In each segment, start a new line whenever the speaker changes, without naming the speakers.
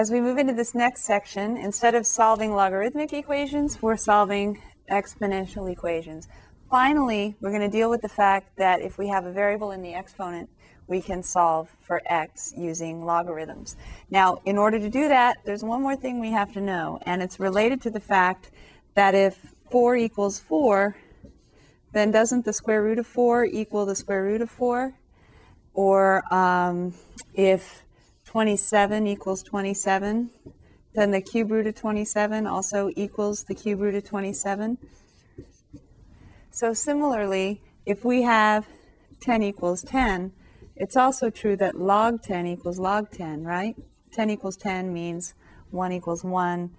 as we move into this next section, instead of solving logarithmic equations, we're solving exponential equations. Finally, we're going to deal with the fact that if we have a variable in the exponent, we can solve for x using logarithms. Now, in order to do that, there's one more thing we have to know, and it's related to the fact that if 4 equals 4, then doesn't the square root of 4 equal the square root of 4? Or um, if 27 equals 27, then the cube root of 27 also equals the cube root of 27. So similarly, if we have 10 equals 10, it's also true that log 10 equals log 10, right? 10 equals 10 means 1 equals 1,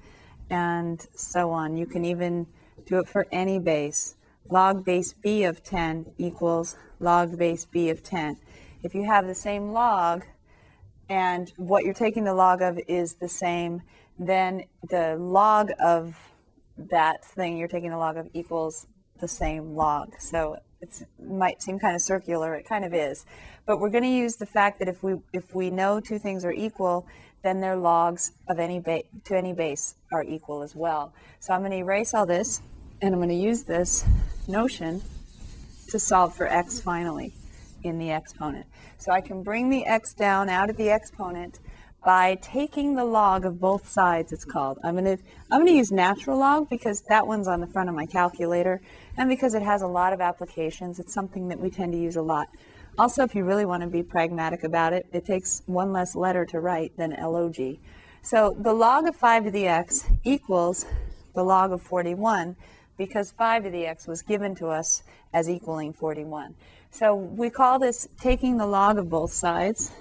and so on. You can even do it for any base. Log base b of 10 equals log base b of 10. If you have the same log, and what you're taking the log of is the same, then the log of that thing you're taking the log of equals the same log. So it might seem kind of circular, it kind of is. But we're going to use the fact that if we if we know two things are equal, then their logs of any ba- to any base are equal as well. So I'm going to erase all this, and I'm going to use this notion to solve for x finally in the exponent. So I can bring the x down out of the exponent by taking the log of both sides, it's called. I'm going to I'm going to use natural log because that one's on the front of my calculator and because it has a lot of applications. It's something that we tend to use a lot. Also, if you really want to be pragmatic about it, it takes one less letter to write than log. So the log of 5 to the x equals the log of 41 because 5 to the x was given to us as equaling 41. So we call this taking the log of both sides.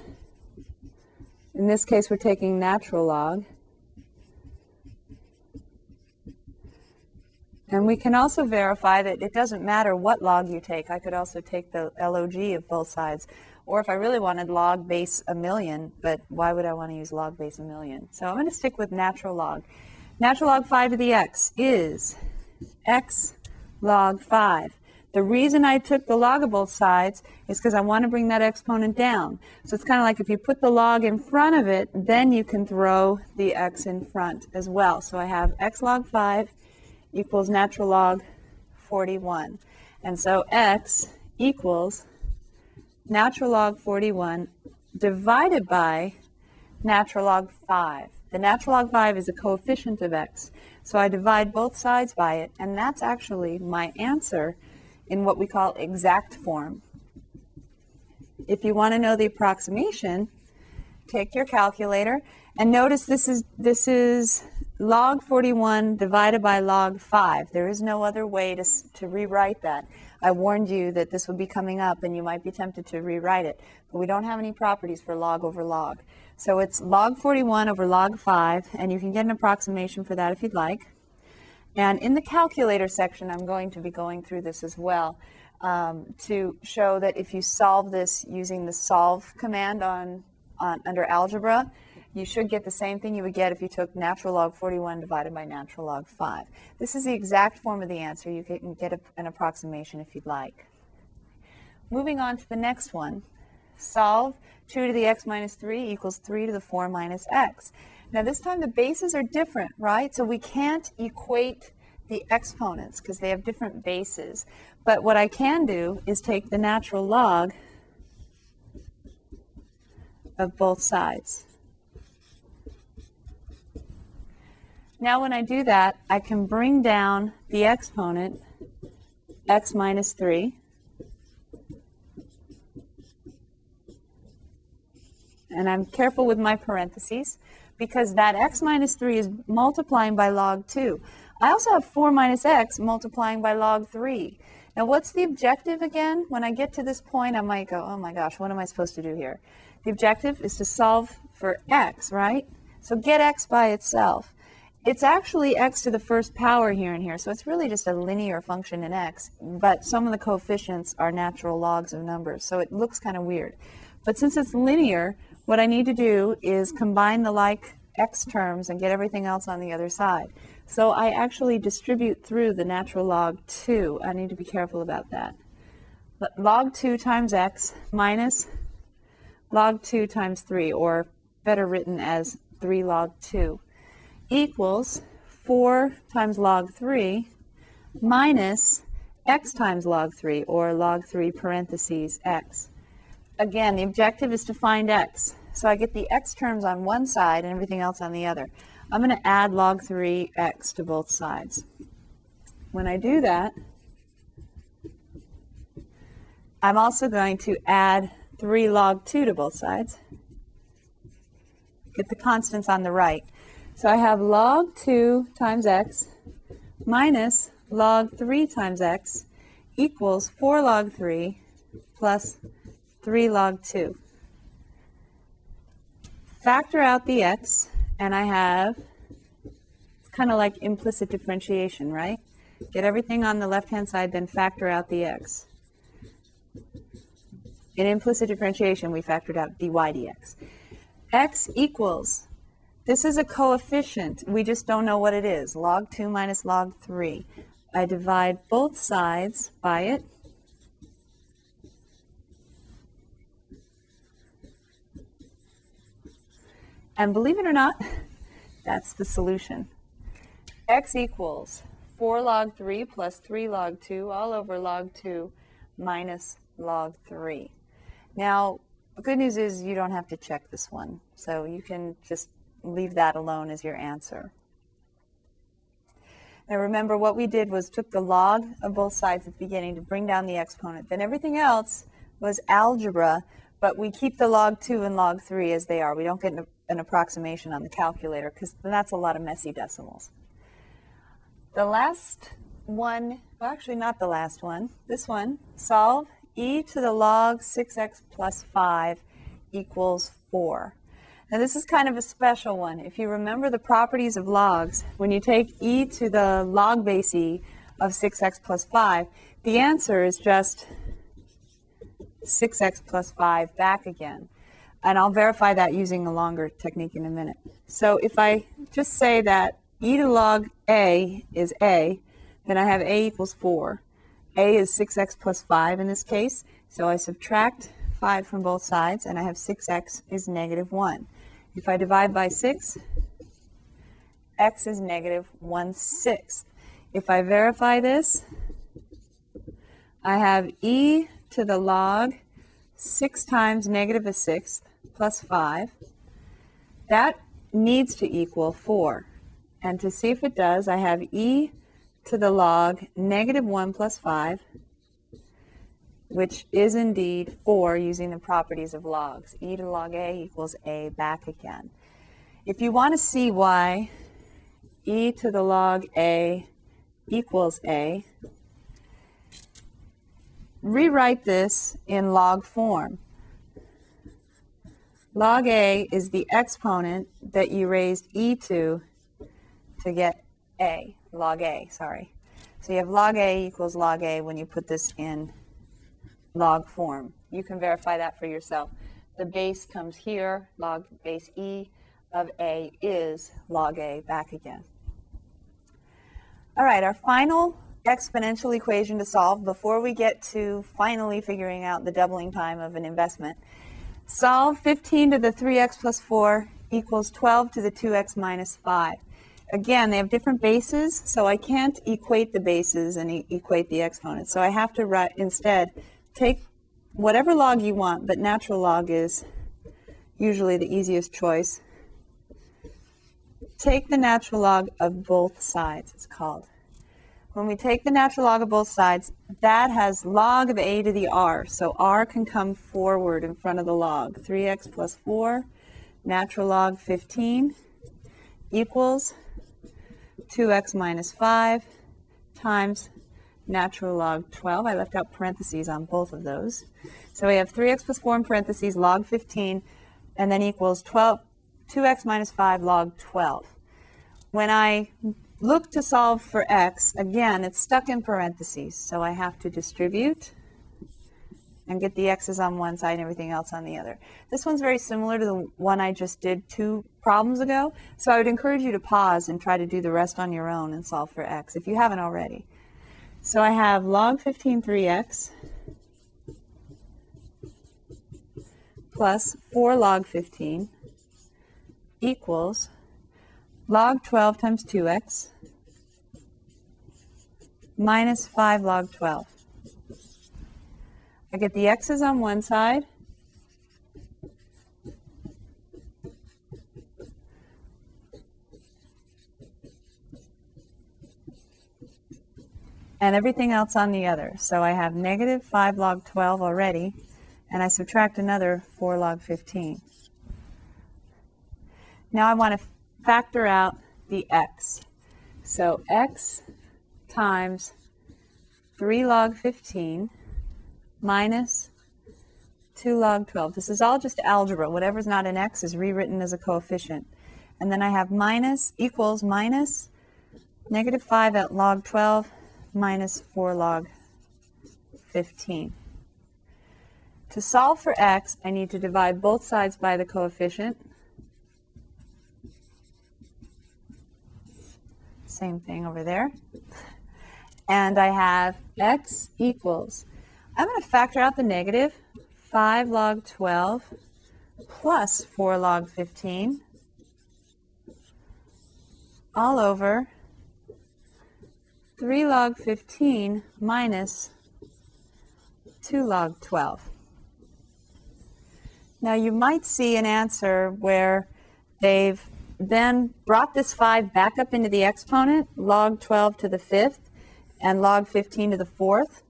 In this case, we're taking natural log. And we can also verify that it doesn't matter what log you take. I could also take the log of both sides. Or if I really wanted log base a million, but why would I want to use log base a million? So I'm going to stick with natural log. Natural log 5 to the x is x log 5. The reason I took the log of both sides is because I want to bring that exponent down. So it's kind of like if you put the log in front of it, then you can throw the x in front as well. So I have x log 5 equals natural log 41. And so x equals natural log 41 divided by natural log 5. The natural log 5 is a coefficient of x. So I divide both sides by it, and that's actually my answer in what we call exact form. If you want to know the approximation, take your calculator and notice this is this is log 41 divided by log 5. There is no other way to, to rewrite that. I warned you that this would be coming up and you might be tempted to rewrite it, but we don't have any properties for log over log. So it's log 41 over log 5, and you can get an approximation for that if you'd like. And in the calculator section, I'm going to be going through this as well um, to show that if you solve this using the solve command on, on under algebra, you should get the same thing you would get if you took natural log 41 divided by natural log 5. This is the exact form of the answer. You can get a, an approximation if you'd like. Moving on to the next one. Solve 2 to the x minus 3 equals 3 to the 4 minus x. Now this time the bases are different, right? So we can't equate the exponents because they have different bases. But what I can do is take the natural log of both sides. Now when I do that, I can bring down the exponent, x minus 3, and I'm careful with my parentheses because that x minus 3 is multiplying by log 2. I also have 4 minus x multiplying by log 3. Now what's the objective again? When I get to this point, I might go, oh my gosh, what am I supposed to do here? The objective is to solve for x, right? So get x by itself. It's actually x to the first power here and here, so it's really just a linear function in x, but some of the coefficients are natural logs of numbers, so it looks kind of weird. But since it's linear, what I need to do is combine the like x terms and get everything else on the other side. So I actually distribute through the natural log 2. I need to be careful about that. Log 2 times x minus log 2 times 3, or better written as 3 log 2, equals 4 times log 3 minus x times log 3, or log 3 parentheses x. Again, the objective is to find x. So I get the x terms on one side and everything else on the other. I'm going to add log 3x to both sides. When I do that, I'm also going to add 3 log 2 to both sides. Get the constants on the right. So I have log 2 times x minus log 3 times x equals 4 log 3 plus 3 log 2. Factor out the x, and I have, it's kind of like implicit differentiation, right? Get everything on the left-hand side, then factor out the x. In implicit differentiation, we factored out dy dx. x equals, this is a coefficient, we just don't know what it is, log 2 minus log 3. I divide both sides by it. And believe it or not, that's the solution. x equals 4 log 3 plus 3 log 2 all over log 2 minus log 3. Now, the good news is you don't have to check this one, so you can just leave that alone as your answer. Now remember what we did was took the log of both sides at the beginning to bring down the exponent. Then everything else was algebra, but we keep the log 2 and log 3 as they are. We don't get an, approximation on the calculator because that's a lot of messy decimals. The last one, well actually not the last one, this one, solve e to the log 6x plus 5 equals 4. Now this is kind of a special one. If you remember the properties of logs, when you take e to the log base e of 6x plus 5, the answer is just 6x plus 5 back again. And I'll verify that using a longer technique in a minute. So if I just say that e to the log a is a, then I have a equals 4. a is 6x plus 5 in this case, so I subtract 5 from both sides, and I have 6x is negative 1. If I divide by 6, x is negative 1 sixth. If I verify this, I have e to the log 6 times negative a sixth plus 5. That needs to equal 4. And to see if it does, I have e to the log negative 1 plus 5 which is indeed 4 using the properties of logs. e to log a equals a back again. If you want to see why e to the log a equals a, rewrite this in log form. Log a is the exponent that you raised e to to get a, log a, sorry. So you have log a equals log a when you put this in log form. You can verify that for yourself. The base comes here, log base E of A is log A back again. All right, our final exponential equation to solve before we get to finally figuring out the doubling time of an investment. Solve 15 to the 3x plus 4 equals 12 to the 2x minus 5. Again, they have different bases, so I can't equate the bases and e equate the exponents. So I have to write instead take whatever log you want, but natural log is usually the easiest choice. Take the natural log of both sides, it's called. When we take the natural log of both sides, that has log of a to the r, so r can come forward in front of the log. 3x plus 4, natural log 15 equals 2x minus 5 times natural log 12. I left out parentheses on both of those. So we have 3x plus 4 in parentheses, log 15, and then equals 12, 2x minus 5 log 12. When I look to solve for x, again, it's stuck in parentheses, so I have to distribute and get the x's on one side and everything else on the other. This one's very similar to the one I just did two problems ago, so I would encourage you to pause and try to do the rest on your own and solve for x if you haven't already. So I have log 15 3x plus 4 log 15 equals log 12 times 2x minus 5 log 12. I get the x's on one side and everything else on the other. So I have negative 5 log 12 already, and I subtract another 4 log 15. Now I want to factor out the x. So x times 3 log 15 minus 2 log 12. This is all just algebra. Whatever's not an x is rewritten as a coefficient. And then I have minus equals minus negative 5 at log 12 minus 4 log 15. To solve for x, I need to divide both sides by the coefficient. Same thing over there. And I have x equals, I'm going to factor out the negative, 5 log 12 plus 4 log 15 all over 3 log 15 minus 2 log 12. Now you might see an answer where they've then brought this 5 back up into the exponent, log 12 to the 5th and log 15 to the 4th.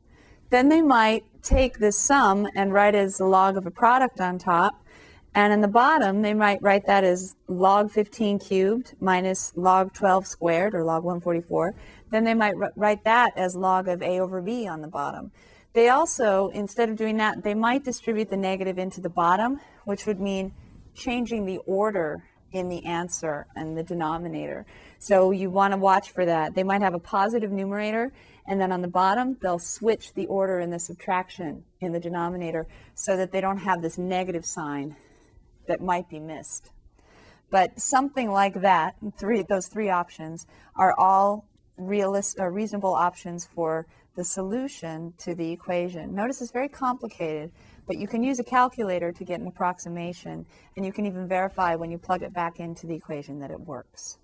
Then they might take this sum and write it as the log of a product on top. And in the bottom, they might write that as log 15 cubed minus log 12 squared, or log 144 then they might write that as log of a over b on the bottom. They also, instead of doing that, they might distribute the negative into the bottom, which would mean changing the order in the answer and the denominator. So you want to watch for that. They might have a positive numerator, and then on the bottom, they'll switch the order in the subtraction in the denominator so that they don't have this negative sign that might be missed. But something like that, three, those three options, are all realist or uh, reasonable options for the solution to the equation. Notice it's very complicated, but you can use a calculator to get an approximation, and you can even verify when you plug it back into the equation that it works.